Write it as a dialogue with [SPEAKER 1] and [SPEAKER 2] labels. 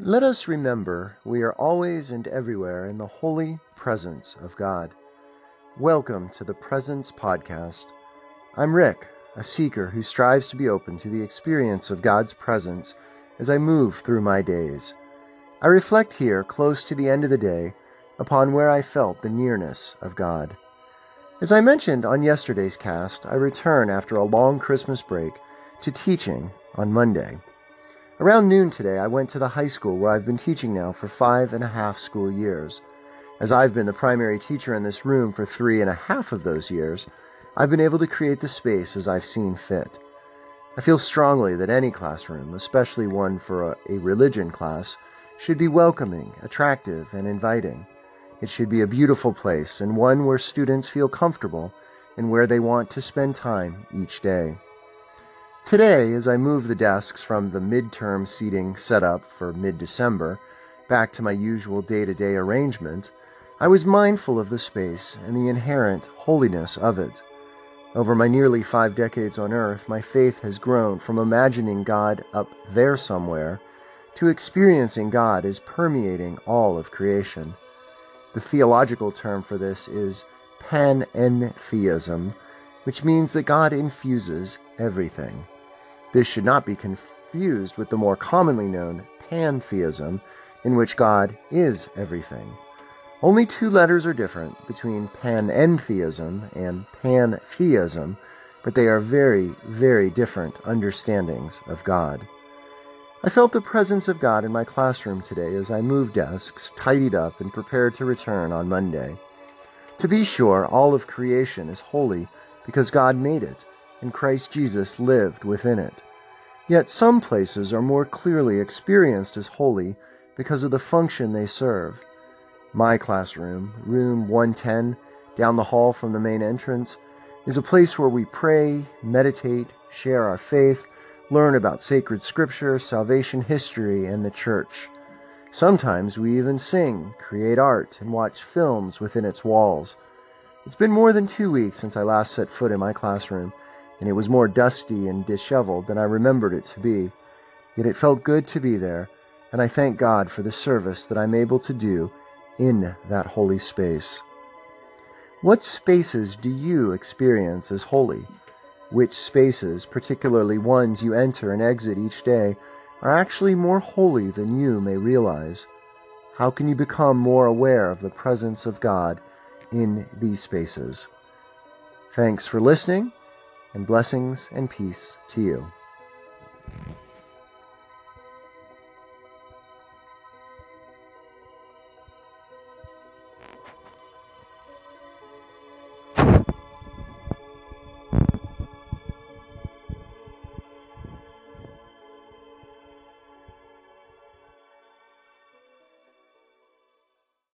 [SPEAKER 1] Let us remember we are always and everywhere in the holy presence of God. Welcome to the Presence Podcast. I'm Rick, a seeker who strives to be open to the experience of God's presence as I move through my days. I reflect here, close to the end of the day, upon where I felt the nearness of God. As I mentioned on yesterday's cast, I return after a long Christmas break to teaching on Monday. Around noon today, I went to the high school where I've been teaching now for five and a half school years. As I've been the primary teacher in this room for three and a half of those years, I've been able to create the space as I've seen fit. I feel strongly that any classroom, especially one for a, a religion class, should be welcoming, attractive, and inviting. It should be a beautiful place and one where students feel comfortable and where they want to spend time each day. Today, as I move the desks from the midterm seating setup for mid December back to my usual day to day arrangement, I was mindful of the space and the inherent holiness of it. Over my nearly five decades on earth, my faith has grown from imagining God up there somewhere to experiencing God as permeating all of creation. The theological term for this is panentheism, which means that God infuses everything. This should not be confused with the more commonly known pantheism, in which God is everything. Only two letters are different between panentheism and pantheism, but they are very, very different understandings of God. I felt the presence of God in my classroom today as I moved desks, tidied up, and prepared to return on Monday. To be sure, all of creation is holy because God made it, and Christ Jesus lived within it. Yet some places are more clearly experienced as holy because of the function they serve. My classroom, room 110, down the hall from the main entrance, is a place where we pray, meditate, share our faith, learn about sacred scripture, salvation history, and the church. Sometimes we even sing, create art, and watch films within its walls. It's been more than two weeks since I last set foot in my classroom, and it was more dusty and disheveled than I remembered it to be. Yet it felt good to be there, and I thank God for the service that I'm able to do in that holy space. What spaces do you experience as holy? Which spaces, particularly ones you enter and exit each day, are actually more holy than you may realize? How can you become more aware of the presence of God in these spaces? Thanks for listening and blessings and peace to you.